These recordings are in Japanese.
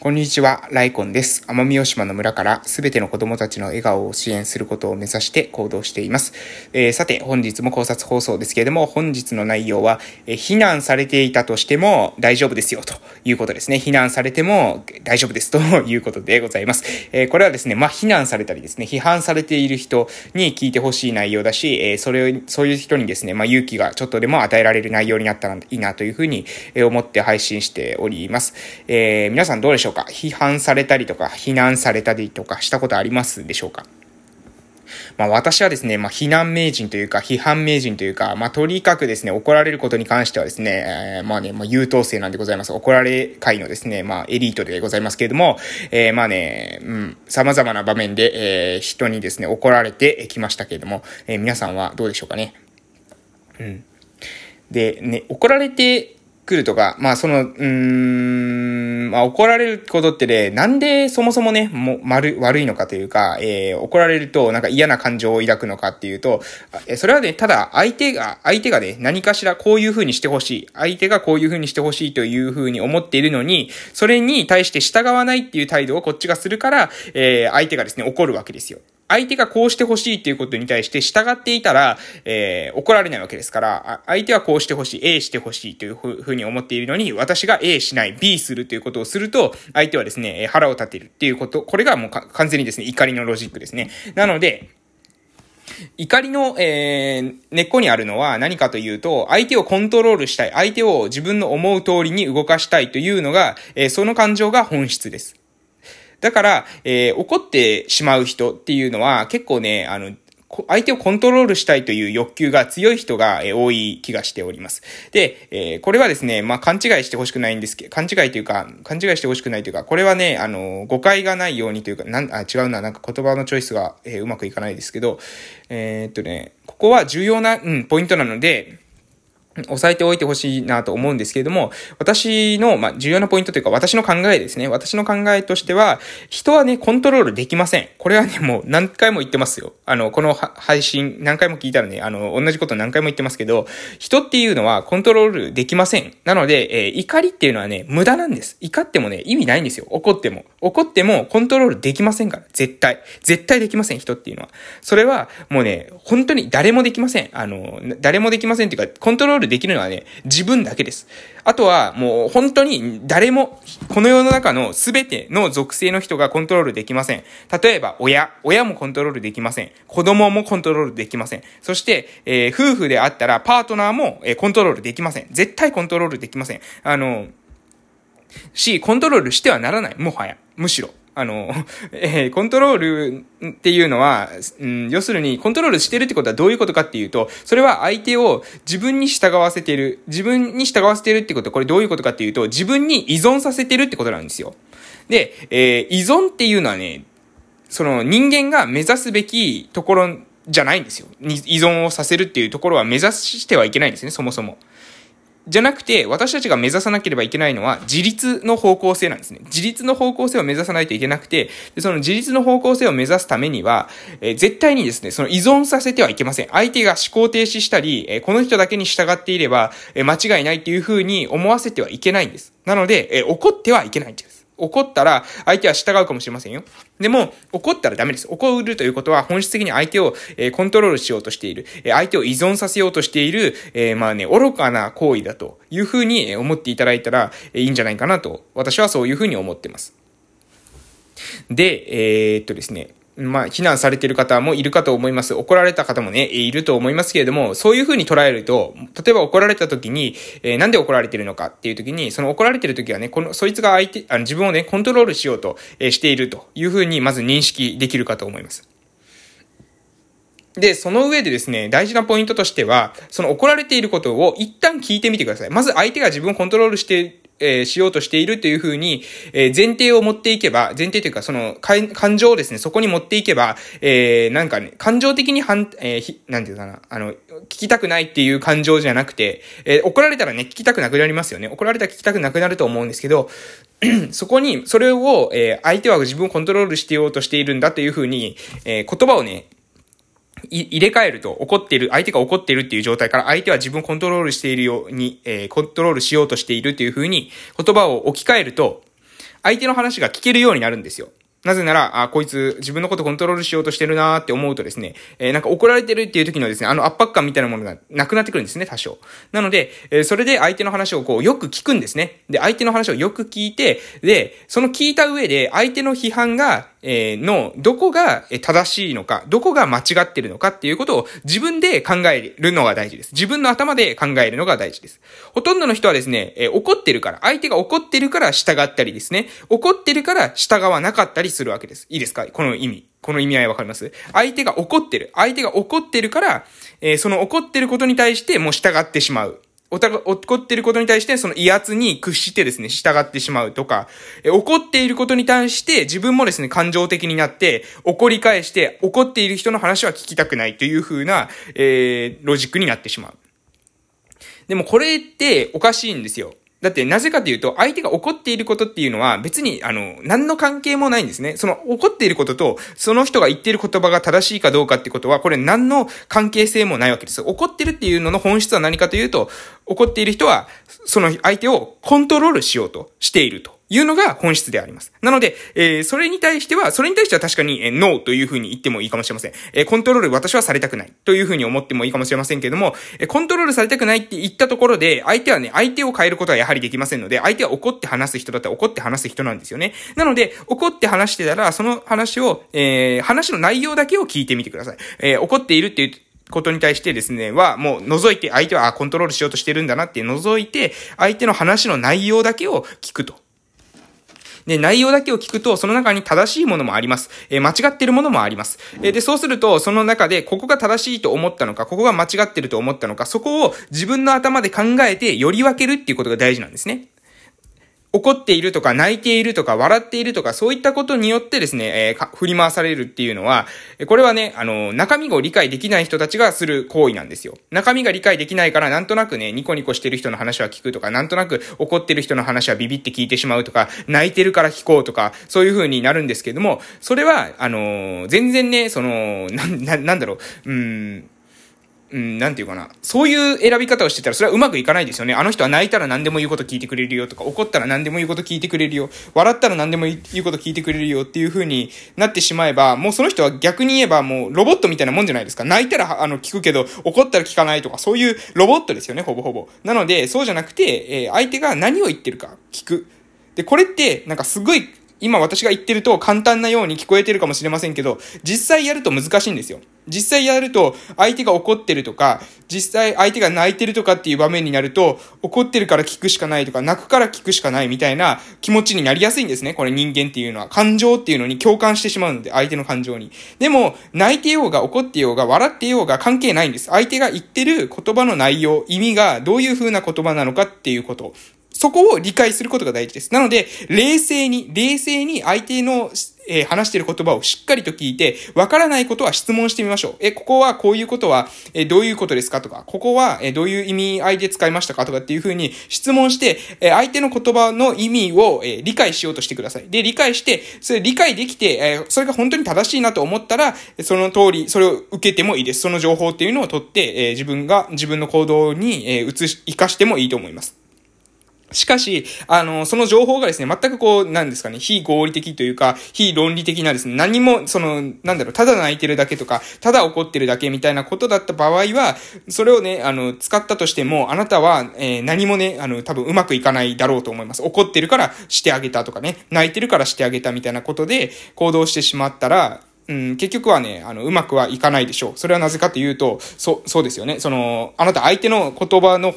こんにちは、ライコンです。奄美大島の村からすべての子供たちの笑顔を支援することを目指して行動しています。えー、さて、本日も考察放送ですけれども、本日の内容は、えー、避難されていたとしても大丈夫ですよということですね。避難されても大丈夫ですということでございます。えー、これはですね、まあ、避難されたりですね、批判されている人に聞いてほしい内容だし、えそれを、そういう人にですね、まあ、勇気がちょっとでも与えられる内容になったらいいなというふうに思って配信しております。え皆さんどうでしょう？か？批判されたりとか、非難されたりとかしたことありますでしょうか？まあ私はですね、まあ非難名人というか、批判名人というか、まあとにかくですね、怒られることに関してはですね、えー、まあね、まあ優等生なんでございます。怒られ会のですね、まあエリートでございますけれども、えー、まあね、うん、様々な場面で、えー、人にですね、怒られてきましたけれども、えー、皆さんはどうでしょうかね？うん。で、ね、怒られてくるとか、まあその、うーん、まあ怒られることってね、なんでそもそもね、もう、悪、悪いのかというか、えー、怒られるとなんか嫌な感情を抱くのかっていうと、えそれはね、ただ相手が、相手がね、何かしらこういう風にしてほしい。相手がこういう風にしてほしいという風に思っているのに、それに対して従わないっていう態度をこっちがするから、えー、相手がですね、怒るわけですよ。相手がこうしてほしいっていうことに対して従っていたら、えー、怒られないわけですから、相手はこうしてほしい、A してほしいというふうに思っているのに、私が A しない、B するということをすると、相手はですね、腹を立てるっていうこと、これがもう完全にですね、怒りのロジックですね。なので、怒りの、えー、根っこにあるのは何かというと、相手をコントロールしたい、相手を自分の思う通りに動かしたいというのが、えー、その感情が本質です。だから、えー、怒ってしまう人っていうのは結構ね、あの、相手をコントロールしたいという欲求が強い人が、多い気がしております。で、えー、これはですね、まあ、勘違いしてほしくないんですけど、勘違いというか、勘違いしてほしくないというか、これはね、あの、誤解がないようにというか、なん、あ、違うな、なんか言葉のチョイスが、えー、うまくいかないですけど、えー、っとね、ここは重要な、うん、ポイントなので、押さえておいてほしいなと思うんですけれども、私の、まあ、重要なポイントというか、私の考えですね。私の考えとしては、人はね、コントロールできません。これはね、もう何回も言ってますよ。あの、この配信、何回も聞いたらね、あの、同じこと何回も言ってますけど、人っていうのはコントロールできません。なので、えー、怒りっていうのはね、無駄なんです。怒ってもね、意味ないんですよ。怒っても。怒ってもコントロールできませんから。絶対。絶対できません、人っていうのは。それは、もうね、本当に誰もできません。あの、誰もできませんっていうか、コントロールできるのはね、自分だけです。あとは、もう本当に誰も、この世の中の全ての属性の人がコントロールできません。例えば、親。親もコントロールできません。子供もコントロールできません。そして、えー、夫婦であったら、パートナーも、えー、コントロールできません。絶対コントロールできません。あの、し、コントロールしてはならない。もはや。むしろ。あの、えー、コントロールっていうのは、うん、要するに、コントロールしてるってことはどういうことかっていうと、それは相手を自分に従わせてる。自分に従わせてるってことは、これどういうことかっていうと、自分に依存させてるってことなんですよ。で、えー、依存っていうのはね、その人間が目指すべきところじゃないんですよ。依存をさせるっていうところは目指してはいけないんですね、そもそも。じゃなくて、私たちが目指さなければいけないのは、自立の方向性なんですね。自立の方向性を目指さないといけなくて、でその自立の方向性を目指すためには、えー、絶対にですね、その依存させてはいけません。相手が思考停止したり、えー、この人だけに従っていれば、えー、間違いないっていうふうに思わせてはいけないんです。なので、え怒ってはいけないんです。怒ったら相手は従うかもしれませんよ。でも、怒ったらダメです。怒るということは本質的に相手を、え、コントロールしようとしている、え、相手を依存させようとしている、え、まあね、愚かな行為だというふうに思っていただいたら、えいいんじゃないかなと、私はそういうふうに思ってます。で、えー、っとですね、まあ、非難されている方もいるかと思います。怒られた方もね、いると思いますけれども、そういうふうに捉えると、例えば怒られた時に、えー、なんで怒られてるのかっていう時に、その怒られてる時はね、この、そいつが相手、あの自分をね、コントロールしようと、えー、しているというふうに、まず認識できるかと思います。で、その上でですね、大事なポイントとしては、その怒られていることを一旦聞いてみてください。まず相手が自分をコントロールしてえー、しようとしているというふうに、えー、前提を持っていけば、前提というか、その、感情をですね、そこに持っていけば、えー、なんかね、感情的に反、えー、なんていうかな、あの、聞きたくないっていう感情じゃなくて、えー、怒られたらね、聞きたくなくなりますよね。怒られたら聞きたくなくなると思うんですけど、そこに、それを、えー、相手は自分をコントロールしてようとしているんだというふうに、えー、言葉をね、入れ替えると怒っている、相手が怒っているっていう状態から相手は自分をコントロールしているように、えー、コントロールしようとしているという風に言葉を置き換えると、相手の話が聞けるようになるんですよ。なぜなら、あ、こいつ自分のことコントロールしようとしてるなーって思うとですね、えー、なんか怒られてるっていう時のですね、あの圧迫感みたいなものがなくなってくるんですね、多少。なので、えー、それで相手の話をこう、よく聞くんですね。で、相手の話をよく聞いて、で、その聞いた上で、相手の批判が、え、の、どこが正しいのか、どこが間違ってるのかっていうことを自分で考えるのが大事です。自分の頭で考えるのが大事です。ほとんどの人はですね、え、怒ってるから、相手が怒ってるから従ったりですね、怒ってるから従わなかったりするわけです。いいですか？この意味。この意味合いわかります？相手が怒ってる。相手が怒ってるから、え、その怒ってることに対してもう従ってしまう。おたが、怒っていることに対して、その威圧に屈してですね、従ってしまうとか、え、怒っていることに対して自分もですね、感情的になって、怒り返して、怒っている人の話は聞きたくないという風な、えー、ロジックになってしまう。でもこれっておかしいんですよ。だって、なぜかというと、相手が怒っていることっていうのは、別に、あの、何の関係もないんですね。その、怒っていることと、その人が言っている言葉が正しいかどうかってことは、これ何の関係性もないわけです。怒ってるっていうのの本質は何かというと、怒っている人は、その相手をコントロールしようとしていると。いうのが本質であります。なので、えー、それに対しては、それに対しては確かに、えー、ノーというふうに言ってもいいかもしれません。えー、コントロール私はされたくないというふうに思ってもいいかもしれませんけれども、えー、コントロールされたくないって言ったところで、相手はね、相手を変えることはやはりできませんので、相手は怒って話す人だったら怒って話す人なんですよね。なので、怒って話してたら、その話を、えー、話の内容だけを聞いてみてください。えー、怒っているっていうことに対してですね、は、もう覗いて、相手はコントロールしようとしてるんだなって覗いて、相手の話の内容だけを聞くと。で、内容だけを聞くと、その中に正しいものもあります。えー、間違ってるものもあります。えー、で、そうすると、その中で、ここが正しいと思ったのか、ここが間違ってると思ったのか、そこを自分の頭で考えて、より分けるっていうことが大事なんですね。怒っているとか、泣いているとか、笑っているとか、そういったことによってですね、えー、振り回されるっていうのは、これはね、あの、中身を理解できない人たちがする行為なんですよ。中身が理解できないから、なんとなくね、ニコニコしてる人の話は聞くとか、なんとなく怒ってる人の話はビビって聞いてしまうとか、泣いてるから聞こうとか、そういう風になるんですけども、それは、あの、全然ね、その、な、な、なんだろう、うん、うん、なんていうかな。そういう選び方をしてたら、それはうまくいかないですよね。あの人は泣いたら何でも言うこと聞いてくれるよとか、怒ったら何でも言うこと聞いてくれるよ。笑ったら何でも言うこと聞いてくれるよっていう風になってしまえば、もうその人は逆に言えばもうロボットみたいなもんじゃないですか。泣いたらあの聞くけど、怒ったら聞かないとか、そういうロボットですよね、ほぼほぼ。なので、そうじゃなくて、えー、相手が何を言ってるか聞く。で、これって、なんかすごい今私が言ってると簡単なように聞こえてるかもしれませんけど、実際やると難しいんですよ。実際やると相手が怒ってるとか、実際相手が泣いてるとかっていう場面になると、怒ってるから聞くしかないとか、泣くから聞くしかないみたいな気持ちになりやすいんですね。これ人間っていうのは。感情っていうのに共感してしまうので、相手の感情に。でも、泣いてようが怒ってようが笑ってようが関係ないんです。相手が言ってる言葉の内容、意味がどういう風な言葉なのかっていうこと。そこを理解することが大事です。なので、冷静に、冷静に相手の、えー、話している言葉をしっかりと聞いて、わからないことは質問してみましょう。え、ここはこういうことは、えー、どういうことですか？とか、ここは、えー、どういう意味合いで使いましたか？とかっていうふうに質問して、え相手の言葉の意味を、え理解しようとしてください。で、理解して、それ理解できて、えそれが本当に正しいなと思ったら、その通り、それを受けてもいいです。その情報っていうのを取って、え自分が、自分の行動に、え移し、活かしてもいいと思います。しかし、あの、その情報がですね、全くこう、なんですかね、非合理的というか、非論理的なですね、何も、その、なんだろう、ただ泣いてるだけとか、ただ怒ってるだけみたいなことだった場合は、それをね、あの、使ったとしても、あなたは、えー、何もね、あの、多分うまくいかないだろうと思います。怒ってるからしてあげたとかね、泣いてるからしてあげたみたいなことで行動してしまったら、うん、結局はね、あの、うまくはいかないでしょう。それはなぜかというと、そ、そうですよね。その、あなた相手の言葉の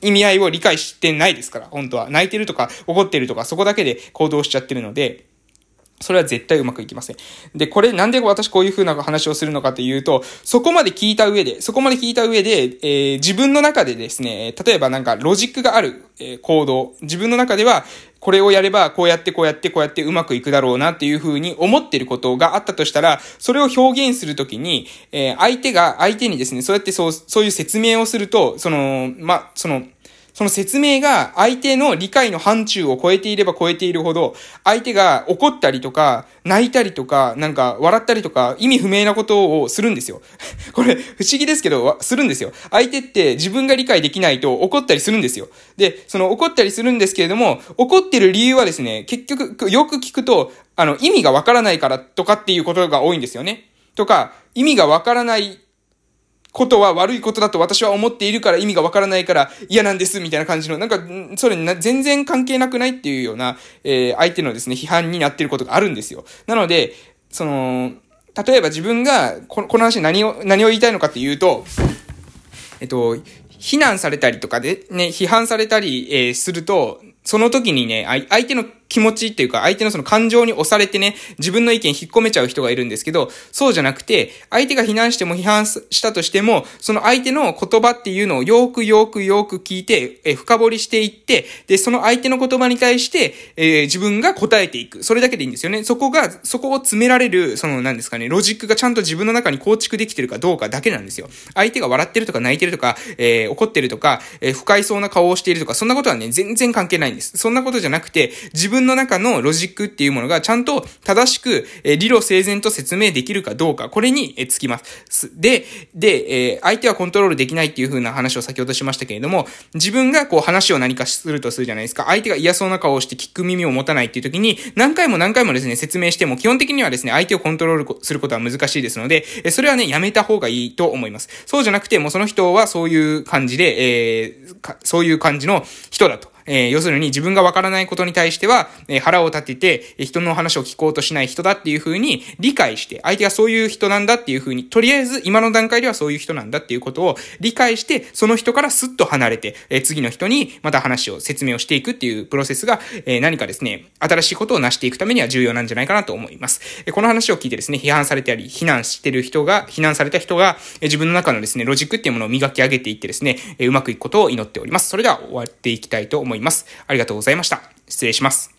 意味合いを理解してないですから、本当は。泣いてるとか、怒ってるとか、そこだけで行動しちゃってるので、それは絶対うまくいきません。で、これなんで私こういう風な話をするのかというと、そこまで聞いた上で、そこまで聞いた上で、えー、自分の中でですね、例えばなんかロジックがある、えー、行動、自分の中では、これをやれば、こうやってこうやってこうやってうまくいくだろうなっていう風に思ってることがあったとしたら、それを表現するときに、えー、相手が、相手にですね、そうやってそう、そういう説明をすると、その、ま、その、その説明が相手の理解の範疇を超えていれば超えているほど、相手が怒ったりとか、泣いたりとか、なんか笑ったりとか、意味不明なことをするんですよ。これ、不思議ですけど、するんですよ。相手って自分が理解できないと怒ったりするんですよ。で、その怒ったりするんですけれども、怒ってる理由はですね、結局、よく聞くと、あの、意味がわからないからとかっていうことが多いんですよね。とか、意味がわからないことは悪いことだと私は思っているから意味がわからないから嫌なんです、みたいな感じの、なんか、それな、全然関係なくないっていうような、えー、相手のですね、批判になってることがあるんですよ。なので、その、例えば自分が、この、この話何を、何を言いたいのかっていうと、えっと、非難されたりとかで、ね、批判されたり、えー、すると、その時にね、相手の気持ちっていうか、相手のその感情に押されてね、自分の意見引っ込めちゃう人がいるんですけど、そうじゃなくて、相手が非難しても批判したとしても、その相手の言葉っていうのをよくよくよく聞いて、え深掘りしていって、で、その相手の言葉に対して、えー、自分が答えていく。それだけでいいんですよね。そこが、そこを詰められる、その、何ですかね、ロジックがちゃんと自分の中に構築できてるかどうかだけなんですよ。相手が笑ってるとか泣いてるとか、えー、怒ってるとか、えー、不快そうな顔をしているとか、そんなことはね、全然関係ないんです。そんなことじゃなくて、自分分の中のロジックっていうものがちゃんと正しく、え理路整然と説明できるかどうか、これに、えつきます。で、で、え相手はコントロールできないっていう風な話を先ほどしましたけれども、自分がこう話を何かするとするじゃないですか。相手が嫌そうな顔をして聞く耳を持たないっていう時に、何回も何回もですね、説明しても、基本的にはですね、相手をコントロールすることは難しいですので、えそれはね、やめた方がいいと思います。そうじゃなくて、もうその人はそういう感じで、えー、そういう感じの人だと。えー、要するに自分がわからないことに対しては、えー、腹を立てて、えー、人の話を聞こうとしない人だっていう風に理解して、相手がそういう人なんだっていう風に、とりあえず今の段階ではそういう人なんだっていうことを理解して、その人からスッと離れて、えー、次の人にまた話を説明をしていくっていうプロセスが、えー、何かですね、新しいことを成していくためには重要なんじゃないかなと思います。えー、この話を聞いてですね、批判されたり、非難してる人が、非難された人が、えー、自分の中のですね、ロジックっていうものを磨き上げていってですね、えー、うまくいくことを祈っております。それでは終わっていきたいと思います。思いますありがとうございました。失礼します。